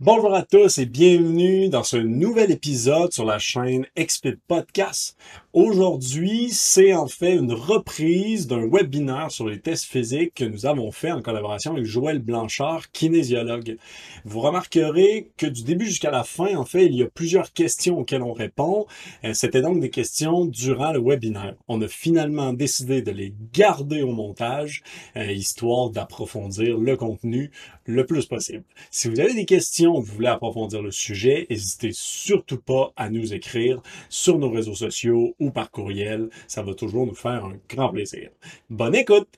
Bonjour à tous et bienvenue dans ce nouvel épisode sur la chaîne Expit Podcast. Aujourd'hui, c'est en fait une reprise d'un webinaire sur les tests physiques que nous avons fait en collaboration avec Joël Blanchard, kinésiologue. Vous remarquerez que du début jusqu'à la fin, en fait, il y a plusieurs questions auxquelles on répond. Euh, c'était donc des questions durant le webinaire. On a finalement décidé de les garder au montage, euh, histoire d'approfondir le contenu le plus possible. Si vous avez des questions, vous voulez approfondir le sujet, n'hésitez surtout pas à nous écrire sur nos réseaux sociaux ou par courriel. Ça va toujours nous faire un grand plaisir. Bonne écoute!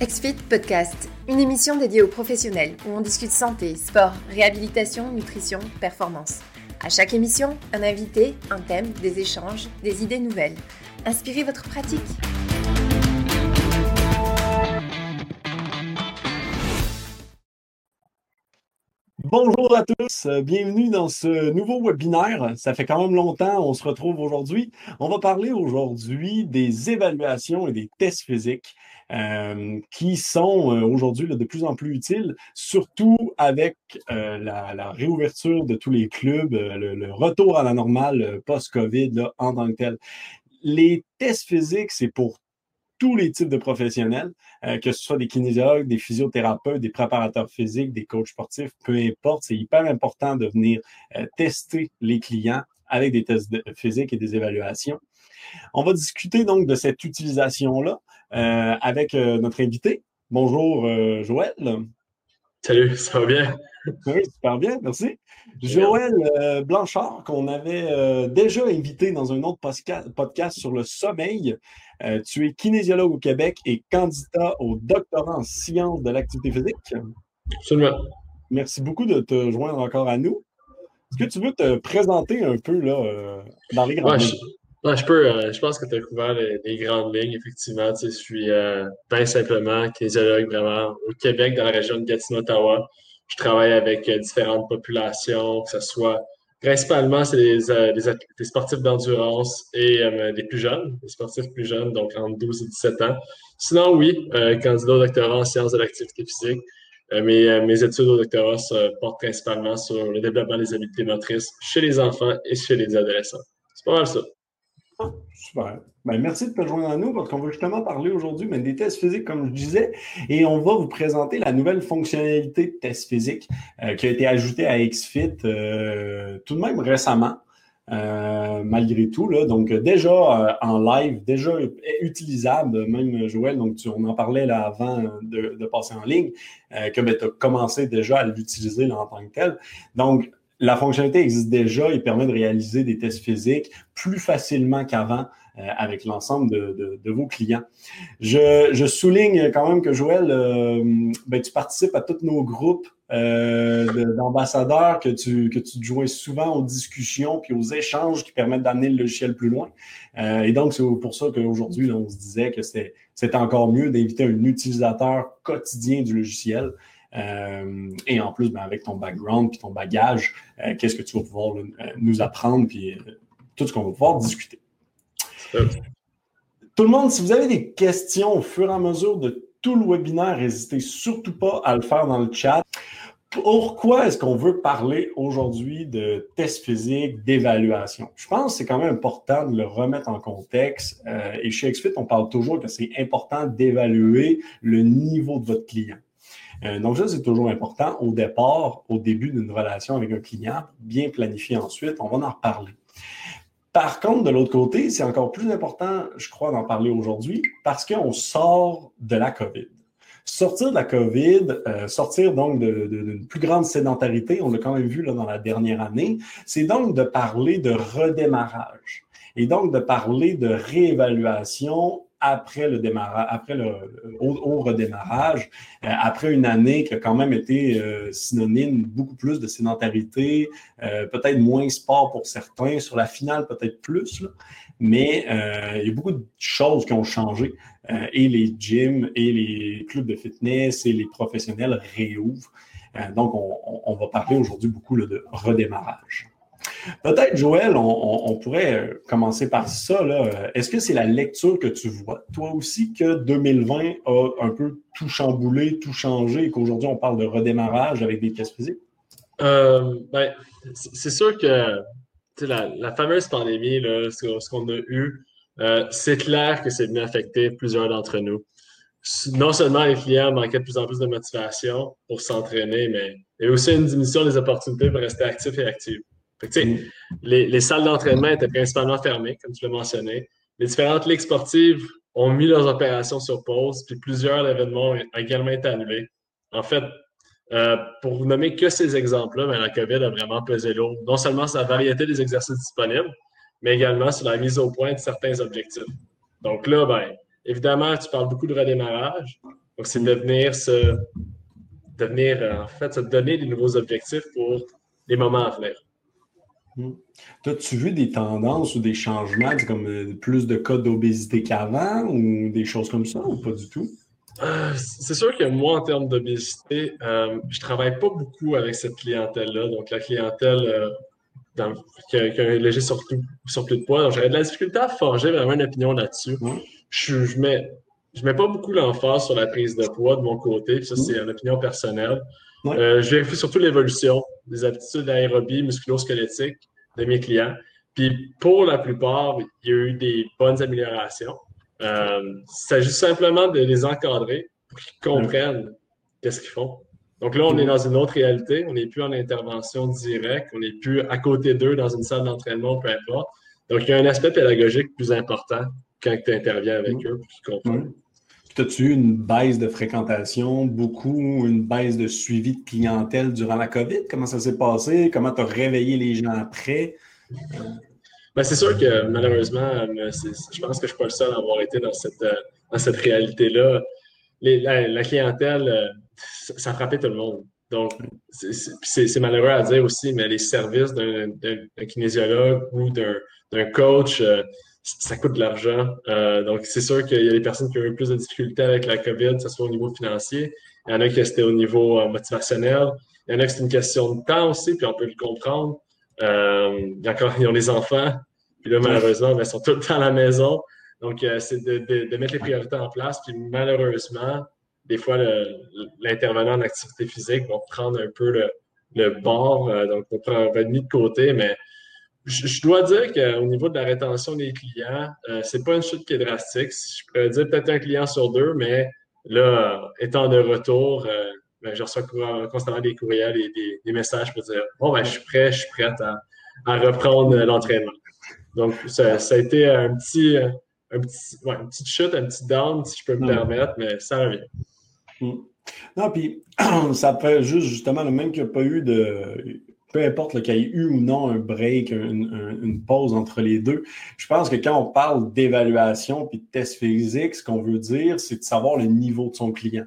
XFIT Podcast, une émission dédiée aux professionnels où on discute santé, sport, réhabilitation, nutrition, performance. À chaque émission, un invité, un thème, des échanges, des idées nouvelles. Inspirez votre pratique. Bonjour à tous, euh, bienvenue dans ce nouveau webinaire. Ça fait quand même longtemps, on se retrouve aujourd'hui. On va parler aujourd'hui des évaluations et des tests physiques euh, qui sont euh, aujourd'hui de plus en plus utiles, surtout avec la, réouverture de tous les clubs, le, retour à la normale post-COVID en tant que tel. Les tests physiques, c'est pour tous les types de professionnels, euh, que ce soit des kinésiologues, des physiothérapeutes, des préparateurs physiques, des coachs sportifs, peu importe. C'est hyper important de venir euh, tester les clients avec des tests physiques et des évaluations. On va discuter donc de cette utilisation-là euh, avec notre invité. Bonjour, Joël. Salut, ça va bien? Oui, super bien, merci. Joël euh, Blanchard, qu'on avait euh, déjà invité dans un autre podcast sur le sommeil. Euh, tu es kinésiologue au Québec et candidat au doctorat en sciences de l'activité physique. Absolument. Merci beaucoup de te joindre encore à nous. Est-ce que tu veux te présenter un peu là, dans les grandes lignes? Je, peux, je pense que tu as couvert les, grandes lignes, effectivement. je suis bien simplement kinésiologue vraiment au Québec, dans la région de Gatineau-Ottawa. Je travaille avec euh, différentes populations, que ce soit principalement c'est des, euh, sportifs d'endurance et euh, des plus jeunes, des sportifs plus jeunes, donc entre 12 et 17 ans. Sinon, oui, candidat au doctorat en sciences de l'activité physique. mes, mes études au doctorat se portent principalement sur le développement des habiletés motrices chez les enfants et chez les adolescents. C'est pas mal ça. Super. Ben, merci de te joindre à nous parce qu'on va justement parler aujourd'hui des tests physiques, comme je disais, et on va vous présenter la nouvelle fonctionnalité de test physique euh, qui a été ajoutée à XFIT euh, tout de même récemment. Euh, malgré tout. Là. Donc, déjà en live, déjà utilisable, même Joël, donc tu, on en parlait là avant de, passer en ligne, que ben, tu as commencé déjà à l'utiliser en tant que tel. Donc, la fonctionnalité existe déjà et permet de réaliser des tests physiques plus facilement qu'avant euh, avec l'ensemble de, vos clients. Je, souligne quand même que Joël, euh, ben, tu participes à tous nos groupes euh, d'ambassadeurs, que tu, que tu te joins souvent aux discussions puis aux échanges qui permettent d'amener le logiciel plus loin. et donc, c'est pour ça qu'aujourd'hui, on se disait que c'était encore mieux d'inviter un utilisateur quotidien du logiciel. Euh, et en plus, ben, avec ton background et ton bagage, euh, qu'est-ce que tu vas pouvoir euh, nous apprendre puis tout ce qu'on va pouvoir discuter. Tout le monde, si vous avez des questions au fur et à mesure de tout le webinaire, n'hésitez surtout pas à le faire dans le chat. Pourquoi est-ce qu'on veut parler aujourd'hui de tests physiques, d'évaluation? Je pense que c'est quand même important de le remettre en contexte. et chez XFIT, on parle toujours que c'est important d'évaluer le niveau de votre client. Euh, donc, ça, c'est toujours important au départ, au début d'une relation avec un client, bien planifier ensuite. On va en reparler. Par contre, de l'autre côté, c'est encore plus important, je crois, d'en parler aujourd'hui parce qu'on sort de la COVID. Sortir de la COVID, euh, sortir donc d'une plus grande sédentarité, on l'a quand même vu là, dans la dernière année, c'est donc de parler de redémarrage et donc de parler de réévaluation après le démarrage, après le, au, redémarrage, euh, après une année qui a quand même été euh, synonyme beaucoup plus de sédentarité, euh, peut-être moins sport pour certains, sur la finale peut-être plus, mais il y a beaucoup de choses qui ont changé et les gyms et les clubs de fitness et les professionnels réouvrent. donc, on, va parler aujourd'hui beaucoup de redémarrage. Peut-être, Joël, on, pourrait euh, commencer par ça. Est-ce que c'est la lecture que tu vois, toi aussi, que 2020 a un peu tout chamboulé, tout changé et qu'aujourd'hui, on parle de redémarrage avec des tests physiques? Euh, ben, c'est sûr que la, fameuse pandémie, ce, qu'on a eu, euh, c'est clair que c'est venu affecter plusieurs d'entre nous. Non seulement les clients manquaient de plus en plus de motivation pour s'entraîner, mais il y a aussi une diminution des opportunités pour rester actifs et actifs. Mm. les, salles d'entraînement étaient principalement fermées, comme tu l'as mentionné. Les différentes ligues sportives ont mis leurs opérations sur pause, puis plusieurs événements ont également été annulés. En fait, euh, pour vous nommer que ces exemples-là, ben, la COVID a vraiment pesé lourd, non seulement sur la variété des exercices disponibles, mais également sur la mise au point de certains objectifs. Donc là, ben, évidemment, tu parles beaucoup de redémarrage. Donc, c'est de venir se, devenir, en fait, se donner des nouveaux objectifs pour les moments à venir. Hmm. As-tu vu des tendances ou des changements, comme euh, plus de cas d'obésité qu'avant ou des choses comme ça ou pas du tout? Euh, c'est sûr que moi, en termes d'obésité, euh, je travaille pas beaucoup avec cette clientèle-là. Donc, la clientèle qui, a, un léger surplus, de poids. Donc, j'aurais de la difficulté à forger vraiment une opinion là-dessus. Je, je, mets, je mets pas beaucoup l'emphase sur la prise de poids de mon côté. ça, c'est une opinion personnelle. je vérifie surtout l'évolution des aptitudes d'aérobie musculo-squelettiques de mes clients. Puis pour la plupart, il y a eu des bonnes améliorations. Euh, c'est juste simplement de les encadrer pour qu'ils comprennent qu'est-ce qu'ils font. Donc là, on est dans une autre réalité. On n'est plus en intervention directe. On n'est plus à côté d'eux dans une salle d'entraînement, peu importe. Donc, il y a un aspect pédagogique plus important quand tu interviens avec eux pour qu'ils comprennent. As-tu eu une baisse de fréquentation, beaucoup, une baisse de suivi de clientèle durant la COVID? Comment ça s'est passé? Comment tu as réveillé les gens après? Ben, c'est sûr que malheureusement, euh, je pense que je ne suis pas le seul à avoir été dans cette, euh, dans cette réalité-là. La, clientèle, euh, ça, frappait tout le monde. Donc, c'est malheureux à dire aussi, mais les services d'un kinésiologue ou d'un coach, ça coûte de l'argent. Euh, donc, c'est sûr qu'il y a des personnes qui ont eu plus de difficultés avec la COVID, que ce soit au niveau financier. Il y en a qui c'était au niveau euh, motivationnel. Il y en a qui c'est une question de temps aussi, puis on peut le comprendre. Euh, il y a encore, ils ont des enfants, puis là, malheureusement, ben, ils sont tout le temps à la maison. Donc, c'est de, mettre les priorités en place. Puis malheureusement, des fois, l'intervenant en activité physique va prendre un peu le, bord, donc on prend un mis de côté, mais je, dois dire qu'au niveau de la rétention des clients, euh, c'est pas une chute qui est drastique. Je pourrais dire peut-être un client sur deux, mais là, étant de retour, euh, ben, je reçois constamment des courriels et des, messages pour dire Bon, ben, je suis prêt, je suis prête à, reprendre l'entraînement. Donc, ça, a été un petit, un petit, une petite chute, un petit down, si je peux me permettre, mais ça revient. Mm. Non, puis ça fait juste justement le même qu'il n'y a pas eu de peu importe qu'il y ait eu ou non un break, une, pause entre les deux, je pense que quand on parle d'évaluation puis de test physique, ce qu'on veut dire, c'est de savoir le niveau de son client,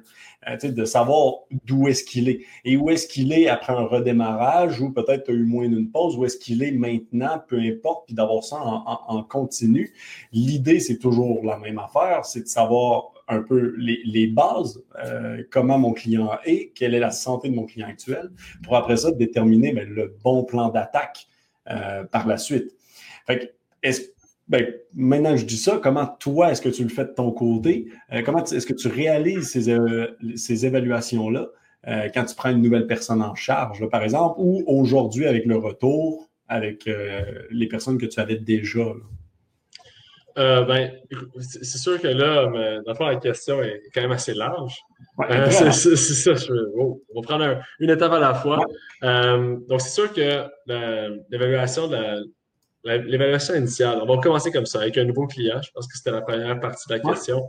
euh, de savoir d'où est-ce qu'il est et où est-ce qu'il est après un redémarrage ou peut-être tu as eu moins d'une pause, où est-ce qu'il est maintenant, peu importe, puis d'avoir ça en continu. L'idée, c'est toujours la même affaire, c'est de savoir un peu les, bases, euh, comment mon client est, quelle est la santé de mon client actuel, pour après ça déterminer ben, le bon plan d'attaque euh, par la suite. Fait ben, maintenant que je dis ça, comment toi, est-ce que tu le fais de ton côté? Euh, comment est-ce que tu réalises ces, ces évaluations-là quand tu prends une nouvelle personne en charge, par exemple, ou aujourd'hui avec le retour, avec les personnes que tu avais déjà? Euh, ben, c'est sûr que là, dans la question est quand même assez large. Euh, c'est ça, on va prendre une étape à la fois. Euh, donc, c'est sûr que l'évaluation l'évaluation initiale, on va commencer comme ça, avec un nouveau client. Je pense que c'était la première partie de la question.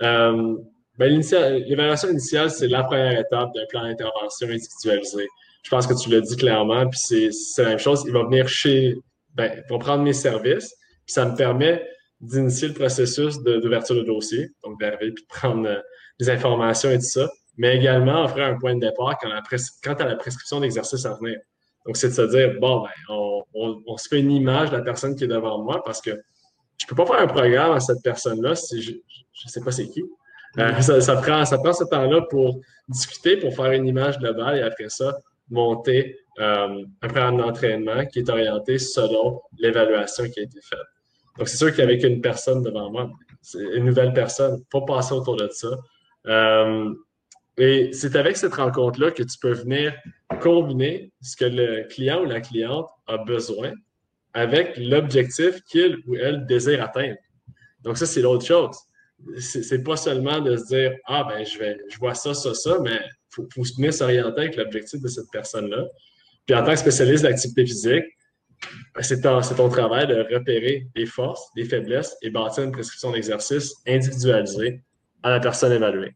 Ben, l'évaluation initiale, c'est la première étape d'un plan d'intervention individualisé. Je pense que tu l'as dit clairement, puis c'est la même chose. Il va venir chez, ben, il va prendre mes services, puis ça me permet d'initier le processus d'ouverture de, dossier, donc d'arriver et de prendre euh, des informations et tout ça, mais également offrir un point de départ quand, la quant à la prescription d'exercice à venir. Donc, c'est de se dire, bon, ben, on, se fait une image de la personne qui est devant moi parce que je ne peux pas faire un programme à cette personne-là si je ne sais pas c'est qui. Euh, ça, prend, ça prend ce temps-là pour discuter, pour faire une image globale et après ça, monter euh, un programme d'entraînement qui est orienté selon l'évaluation qui a été faite. Donc, c'est sûr qu'avec une personne devant moi, une nouvelle personne, pas passer autour de ça. Euh, et c'est avec cette rencontre-là que tu peux venir combiner ce que le client ou la cliente a besoin avec l'objectif qu'il ou elle désire atteindre. Donc, ça, c'est l'autre chose. C'est pas seulement de se dire Ah, ben, je, vois ça, ça, ça, mais il faut, faut venir s'orienter avec l'objectif de cette personne-là. Puis en tant que spécialiste d'activité physique, c'est ton, ton, travail de repérer les forces, les faiblesses et bâtir une prescription d'exercice individualisée à la personne évaluée.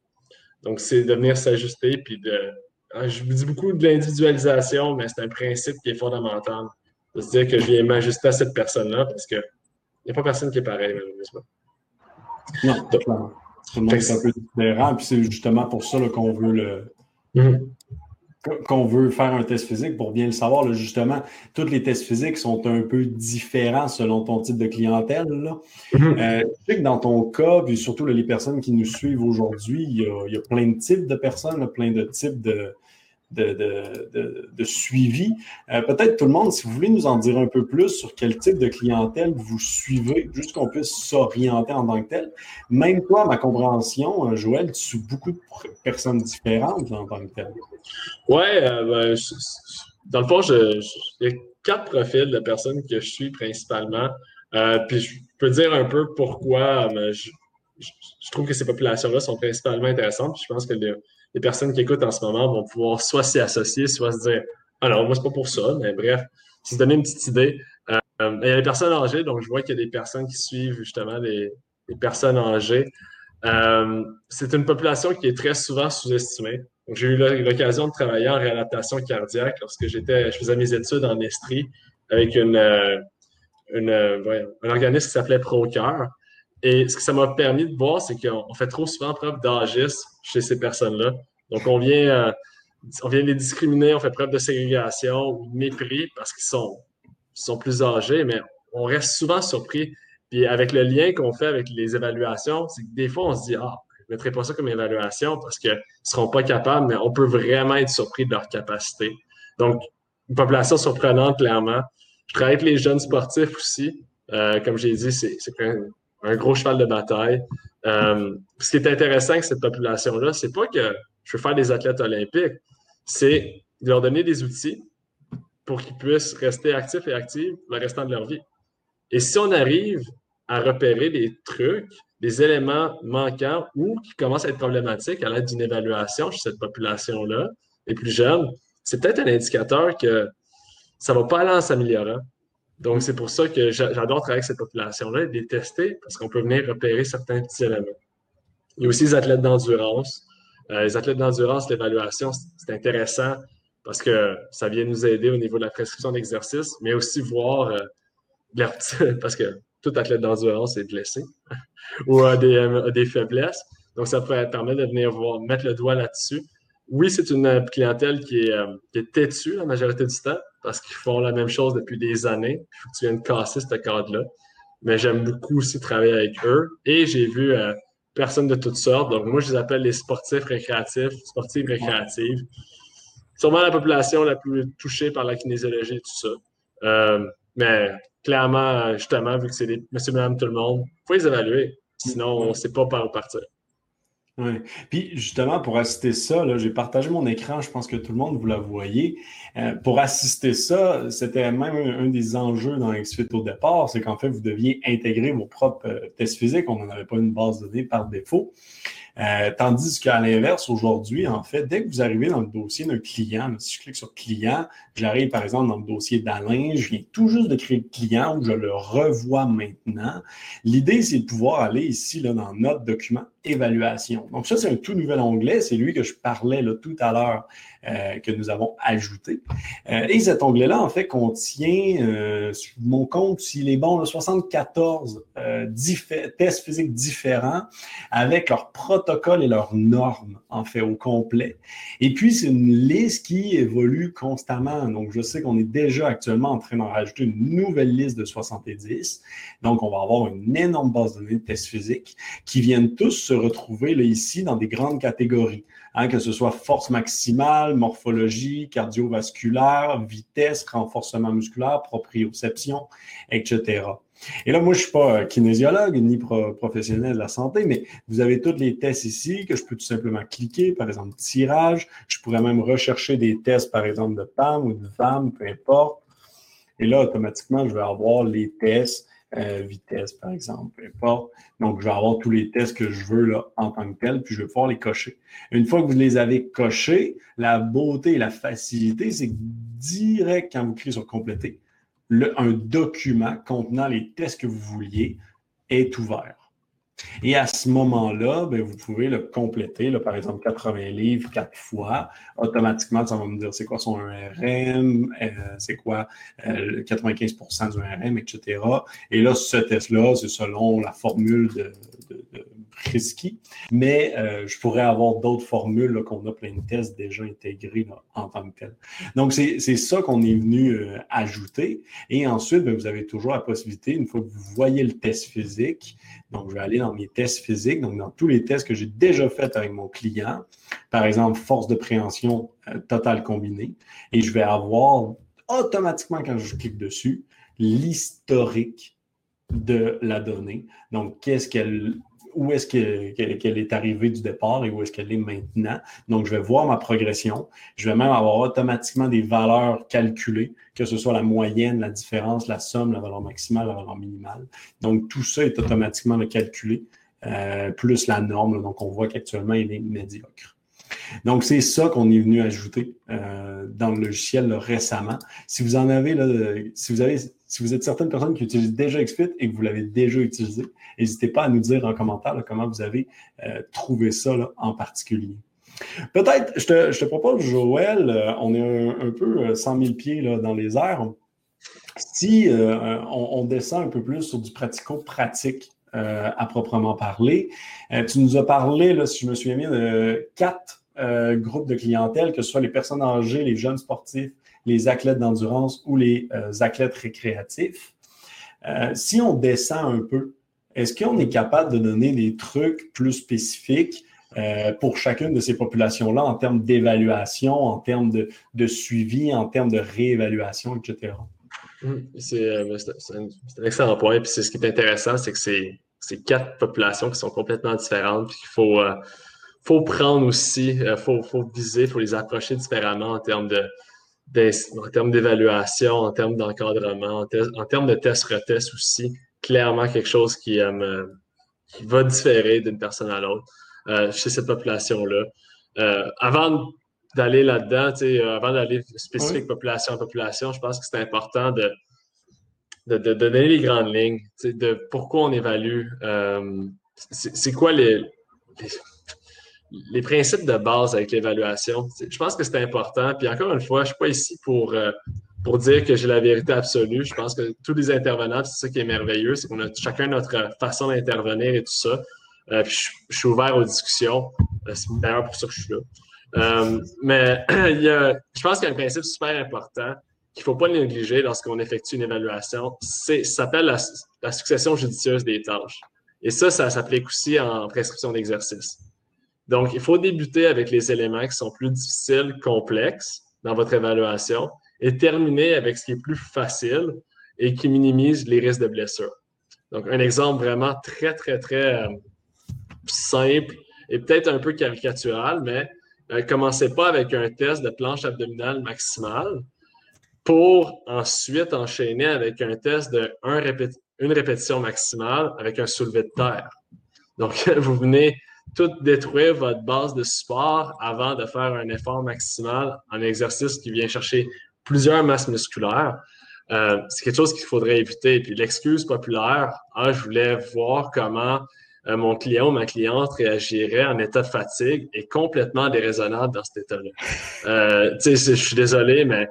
Donc, c'est de venir s'ajuster, puis de. Ah, je vous dis beaucoup de l'individualisation, mais c'est un principe qui est fondamental. De se dire que je viens m'ajuster à cette personne-là parce qu'il n'y a pas personne qui est pareil, malheureusement. Non, clairement. Tout le monde est un peu différent, puis c'est justement pour ça qu'on veut le. Mm-hmm qu'on veut faire un test physique pour bien le savoir. justement, tous les tests physiques sont un peu différents selon ton type de clientèle. Là. Mm-hmm. Euh, je sais que dans ton cas, puis surtout les personnes qui nous suivent aujourd'hui, il, il y, a, plein de types de personnes, plein de types de, de, suivi. Euh, peut-être tout le monde, si vous voulez nous en dire un peu plus sur quel type de clientèle vous suivez, juste qu'on puisse s'orienter en tant que tel. Même toi, ma compréhension, euh, Joël, tu suis beaucoup de personnes différentes en tant que tel. Oui, euh, ben, dans le fond, il y a quatre profils de personnes que je suis principalement. puis je peux dire un peu pourquoi je, trouve que ces populations-là sont principalement intéressantes. je pense que les personnes qui écoutent en ce moment vont pouvoir soit s'y associer, soit se dire Ah non, moi, c'est pas pour ça, mais bref, se donner une petite idée. Euh, il y a les personnes âgées, donc je vois qu'il y a des personnes qui suivent justement les, personnes âgées. Euh, c'est une population qui est très souvent sous-estimée. J'ai eu l'occasion de travailler en réadaptation cardiaque lorsque j'étais, je faisais mes études en Estrie avec une, euh, une un organisme qui s'appelait ProCœur. Et ce que ça m'a permis de voir, c'est qu'on fait trop souvent preuve d'agisme chez ces personnes-là. Donc, on vient, euh, on vient les discriminer, on fait preuve de ségrégation ou de mépris parce qu'ils sont, sont plus âgés, mais on reste souvent surpris. Puis avec le lien qu'on fait avec les évaluations, c'est que des fois, on se dit, ah, je ne mettrai pas ça comme évaluation parce qu'ils ne seront pas capables, mais on peut vraiment être surpris de leur capacité. Donc, une population surprenante, clairement. Je travaille avec les jeunes sportifs aussi. Euh, comme j'ai dit, c'est un gros cheval de bataille. Euh, ce qui est intéressant avec cette population-là, c'est pas que je veux faire des athlètes olympiques, c'est de leur donner des outils pour qu'ils puissent rester actifs et actifs le restant de leur vie. Et si on arrive à repérer des trucs, des éléments manquants ou qui commencent à être problématiques à l'aide d'une évaluation chez cette population-là, les plus jeunes, c'est peut-être un indicateur que ça ne va pas aller en s'améliorant. Donc, c'est pour ça que j'adore travailler avec cette population-là et les tester parce qu'on peut venir repérer certains petits éléments. Il y a aussi les athlètes d'endurance. Euh, les athlètes d'endurance, l'évaluation, c'est intéressant parce que ça vient nous aider au niveau de la prescription d'exercice, mais aussi voir euh, parce que tout athlète d'endurance est blessé ou a des, a des, faiblesses. Donc, ça peut permettre de venir voir, mettre le doigt là-dessus. Oui, c'est une clientèle qui est, euh, qui est têtue la majorité du temps, parce qu'ils font la même chose depuis des années. Il faut que tu viennes casser ce cadre-là. Mais j'aime beaucoup aussi travailler avec eux. Et j'ai vu euh, personnes de toutes sortes. Donc, moi, je les appelle les sportifs récréatifs, sportives récréatives. Sûrement la population la plus touchée par la kinésiologie et tout ça. Euh, mais clairement, justement, vu que c'est des monsieur, madame, tout le monde, il faut les évaluer. Sinon, on ne sait pas par où partir. Oui. Puis justement, pour assister ça, j'ai partagé mon écran, je pense que tout le monde, vous la voyez. Euh, pour assister ça, c'était même un, des enjeux dans XFIT au départ, c'est qu'en fait, vous deviez intégrer vos propres euh, tests physiques. On n'en avait pas une base de données par défaut. Euh, tandis qu'à l'inverse, aujourd'hui, en fait, dès que vous arrivez dans le dossier d'un client, si je clique sur client, j'arrive par exemple dans le dossier d'Alain, je viens tout juste de créer le client ou je le revois maintenant. L'idée, c'est de pouvoir aller ici là, dans notre document évaluation. Donc ça, c'est un tout nouvel onglet. C'est lui que je parlais là, tout à l'heure euh, que nous avons ajouté. Euh, et cet onglet-là, en fait, contient, euh, sur mon compte, s'il est bon, là, 74 tests physiques différents avec leur protocole protocoles et leurs normes, en fait, au complet. Et puis, c'est une liste qui évolue constamment. Donc, je sais qu'on est déjà actuellement en train d'en rajouter une nouvelle liste de 70. Donc, on va avoir une énorme base de données de tests physiques qui viennent tous se retrouver là, ici dans des grandes catégories. Hein, que ce soit force maximale, morphologie, cardiovasculaire, vitesse, renforcement musculaire, proprioception, etc. Et là, moi, je ne suis pas euh, kinésiologue ni professionnel de la santé, mais vous avez tous les tests ici que je peux tout simplement cliquer, par exemple, tirage. Je pourrais même rechercher des tests, par exemple, de PAM ou de VAM, peu importe. Et là, automatiquement, je vais avoir les tests euh, vitesse, par exemple, peu importe. Donc, je vais avoir tous les tests que je veux là, en tant que tel, puis je vais pouvoir les cocher. Une fois que vous les avez cochés, la beauté et la facilité, c'est que direct, quand vous cliquez sur compléter, un document contenant les tests que vous vouliez est ouvert. Et à ce moment-là, ben, vous pouvez le compléter, par exemple 80 livres quatre fois. Automatiquement, ça va me dire c'est quoi son RM, euh, c'est quoi 95% euh, du RM, etc. Et là, ce test-là, c'est selon la formule de, risky, mais euh, je pourrais avoir d'autres formules qu'on a plein de tests déjà intégrés en tant que tel. Donc, c'est ça qu'on est venu euh, ajouter. Et ensuite, ben, vous avez toujours la possibilité, une fois que vous voyez le test physique, donc je vais aller dans mes tests physiques, donc dans tous les tests que j'ai déjà faits avec mon client, par exemple, force de préhension euh, totale combinée, et je vais avoir automatiquement, quand je clique dessus, l'historique de la donnée. Donc, qu'est-ce qu'elle où est-ce qu'elle est arrivée du départ et où est-ce qu'elle est maintenant. Donc, je vais voir ma progression. Je vais même avoir automatiquement des valeurs calculées, que ce soit la moyenne, la différence, la somme, la valeur maximale, la valeur minimale. Donc, tout ça est automatiquement calculé, euh, plus la norme. Donc, on voit qu'actuellement, il est médiocre. Donc, c'est ça qu'on est venu ajouter euh, dans le logiciel récemment. Si vous en avez, si vous êtes certaines personnes qui utilisent déjà XFIT et que vous l'avez déjà utilisé, n'hésitez pas à nous dire en commentaire comment vous avez euh, trouvé ça en particulier. Peut-être, je te, propose, Joël, euh, on est un, peu 100 000 pieds dans les airs. Si on, descend un peu plus sur du pratico-pratique à proprement parler, tu nous as parlé, si je me souviens bien, de quatre euh, groupe de clientèle, que ce soit les personnes âgées, les jeunes sportifs, les athlètes d'endurance ou les euh, athlètes récréatifs. Euh, si on descend un peu, est-ce qu'on est capable de donner des trucs plus spécifiques pour chacune de ces populations-là en termes d'évaluation, en termes de, suivi, en termes de réévaluation, etc.? Hum, c'est un, excellent point. Puis c'est ce qui est intéressant, c'est que c'est quatre populations qui sont complètement différentes, puis qu'il faut faut prendre aussi, il euh, faut, faut viser, il faut les approcher différemment en termes de, en termes d'évaluation, en termes d'encadrement, en, termes de test-retest aussi. Clairement, quelque chose qui, euh, qui va différer d'une personne à l'autre euh, chez cette population-là. avant d'aller là-dedans, avant d'aller spécifique population à population, je pense que c'est important de, de, donner les grandes lignes, de pourquoi on évalue, c'est quoi les les principes de base avec l'évaluation. Je pense que c'est important. Puis encore une fois, je ne suis pas ici pour, euh, pour dire que j'ai la vérité absolue. Je pense que tous les intervenants, c'est ça qui est merveilleux, c'est qu'on a chacun notre façon d'intervenir et tout ça. Euh, puis je, suis ouvert aux discussions. Euh, c'est d'ailleurs pour ça que je suis là. mais il y a, je pense qu'il y a un principe super important qu'il ne faut pas négliger lorsqu'on effectue une évaluation. Ça s'appelle la, la succession judicieuse des tâches. Et ça, ça s'applique aussi en prescription d'exercice. Donc, il faut débuter avec les éléments qui sont plus difficiles, complexes dans votre évaluation et terminer avec ce qui est plus facile et qui minimise les risques de blessure. Donc, un exemple vraiment très, très, très euh, simple et peut-être un peu caricatural, mais euh, commencez pas avec un test de planche abdominale maximale pour ensuite enchaîner avec un test de une répétition maximale avec un soulevé de terre. Donc, vous venez tout détruire votre base de support avant de faire un effort maximal en exercice qui vient chercher plusieurs masses musculaires. Euh, c'est quelque chose qu'il faudrait éviter. Puis l'excuse populaire, ah, je voulais voir comment euh, mon client ou ma cliente réagirait en état de fatigue est complètement déraisonnable dans cet état-là. Euh, je suis désolé, mais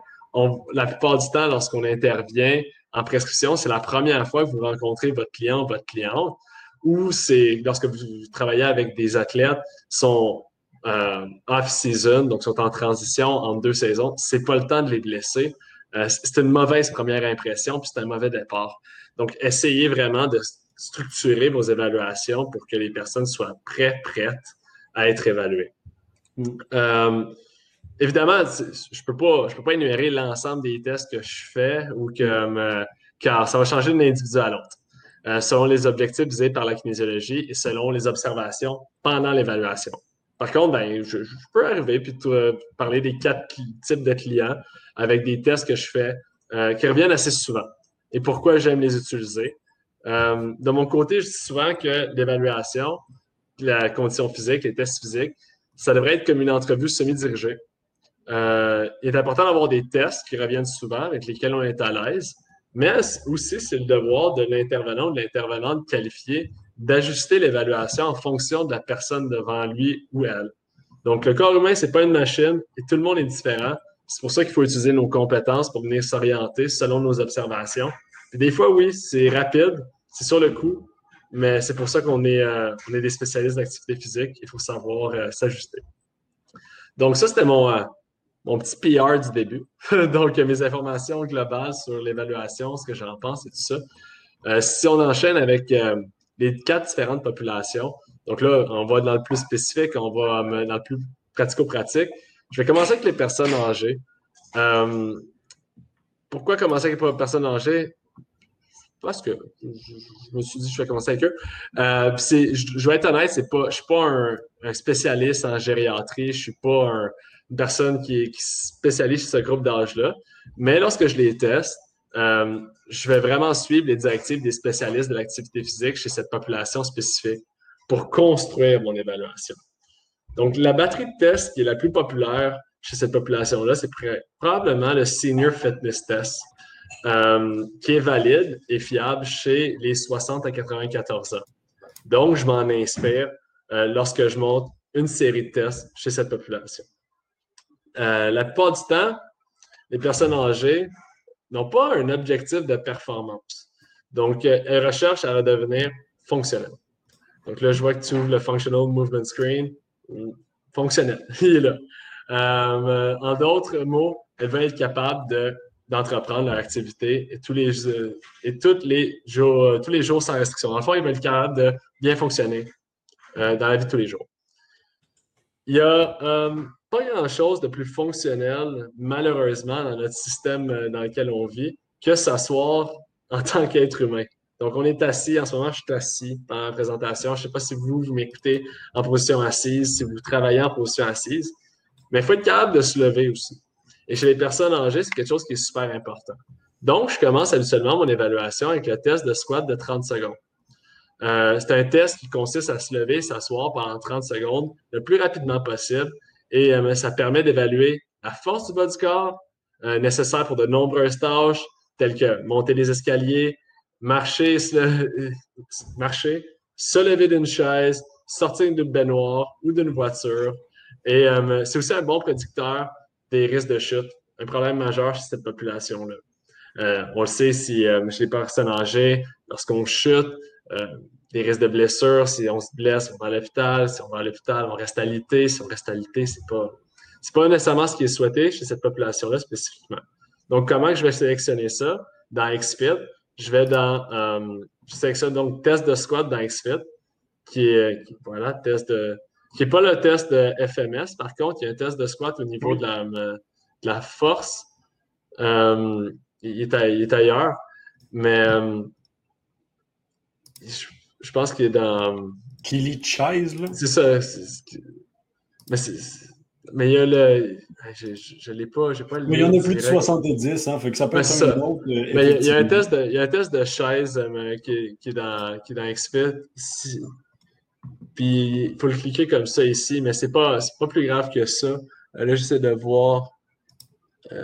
la plupart du temps, lorsqu'on intervient en prescription, c'est la première fois que vous rencontrez votre client ou votre cliente ou c'est lorsque vous travaillez avec des athlètes, sont euh, off-season, donc sont en transition entre deux saisons, c'est pas le temps de les blesser. Euh, c'est une mauvaise première impression, puis c'est un mauvais départ. Donc, essayez vraiment de structurer vos évaluations pour que les personnes soient prêtes, prêtes à être évaluées. Mm. Euh, évidemment, je peux pas, je peux pas énumérer l'ensemble des tests que je fais ou que, car ça va changer d'un individu à l'autre. Euh, selon les objectifs visés par la kinésiologie et selon les observations pendant l'évaluation. Par contre, ben, je, peux arriver puis te, parler des quatre types de clients avec des tests que je fais euh, qui reviennent assez souvent et pourquoi j'aime les utiliser. Euh, de mon côté, je dis souvent que l'évaluation, la condition physique, les tests physiques, ça devrait être comme une entrevue semi-dirigée. il est important d'avoir des tests qui reviennent souvent, avec lesquels on est à l'aise, mais aussi, c'est le devoir de l'intervenant ou de l'intervenante qualifié d'ajuster l'évaluation en fonction de la personne devant lui ou elle. Donc, le corps humain, ce n'est pas une machine et tout le monde est différent. C'est pour ça qu'il faut utiliser nos compétences pour venir s'orienter selon nos observations. des fois, oui, c'est rapide, c'est sur le coup, mais c'est pour ça qu'on est, euh, des spécialistes d'activité physique. Il faut savoir euh, s'ajuster. Donc, ça, c'était mon, euh, mon petit PR du début. Donc, mes informations globales sur l'évaluation, ce que j'en pense et tout ça. Euh, si on enchaîne avec euh, les quatre différentes populations, donc là, on va dans le plus spécifique, on va euh, dans le plus pratico-pratique. Je vais commencer avec les personnes âgées. pourquoi commencer avec les personnes âgées? Parce que je, me suis dit je vais commencer avec eux. je, vais être honnête, pas, je ne suis pas un, un, spécialiste en gériatrie, je ne suis pas un, personne qui est, spécialiste sur ce groupe d'âge-là. Mais lorsque je les teste, euh, je vais vraiment suivre les directives des spécialistes de l'activité physique chez cette population spécifique pour construire mon évaluation. Donc, la batterie de tests qui est la plus populaire chez cette population-là, c'est probablement le Senior Fitness Test, euh, qui est valide et fiable chez les 60 à 94 ans. Donc, je m'en inspire euh, lorsque je monte une série de tests chez cette population. Euh, la plupart du temps, les personnes âgées n'ont pas un objectif de performance. Donc, euh, elles recherchent à redevenir fonctionnelles. Donc là, je vois que tu ouvres le Functional Movement Screen. Fonctionnel, il est là. Euh, en d'autres mots, elles veulent être capables d'entreprendre leur activité et tous les, et toutes les jours, tous les jours sans restriction. Dans le fond, ils veulent être capables de bien fonctionner dans la vie de tous les jours. Il y a pas grand-chose de plus fonctionnel, malheureusement, dans notre système euh, dans lequel on vit, que s'asseoir en tant qu'être humain. Donc, on est assis. En ce moment, je suis assis pendant la présentation. Je ne sais pas si vous, vous m'écoutez en position assise, si vous travaillez en position assise, mais il faut être capable de se lever aussi. Et chez les personnes âgées, c'est quelque chose qui est super important. Donc, je commence habituellement mon évaluation avec le test de squat de 30 secondes. Euh, c'est un test qui consiste à se lever, s'asseoir pendant 30 secondes le plus rapidement possible et euh, ça permet d'évaluer la force du bas du corps euh, nécessaire pour de nombreuses tâches telles que monter les escaliers, marcher, se, marcher, lever d'une chaise, sortir d'une baignoire ou d'une voiture. Et euh, c'est aussi un bon prédicteur des risques de chute, un problème majeur chez cette population-là. on le sait si chez les personnes âgées, lorsqu'on chute, des risques de blessures. Si on se blesse, on va à l'hôpital. Si on va à l'hôpital, on reste alité. Si on reste alité, c'est pas, c'est pas nécessairement ce qui est souhaité chez cette population-là spécifiquement. Donc, comment je vais sélectionner ça? Dans XFIT, je vais dans, euh, je sélectionne donc test de squat dans XFIT, qui est, voilà, test de, qui n'est pas le test de FMS. Par contre, il y a un test de squat au niveau de la, de la force. Euh, il, est ailleurs. Mais euh, je pense qu'il est dans. Killy Chase, là? C'est ça. Mais, mais il y a le. Je ne l'ai pas, j'ai pas le Mais il y en a plus de 70, hein, fait que ça peut être un autre. Euh, mais il y, a un test de, il y a un test de chaise euh, qui, qui, est dans, qui est dans XFIT. Puis il faut le cliquer comme ça ici, mais c'est pas, pas plus grave que ça. Euh, là, j'essaie de voir. Euh,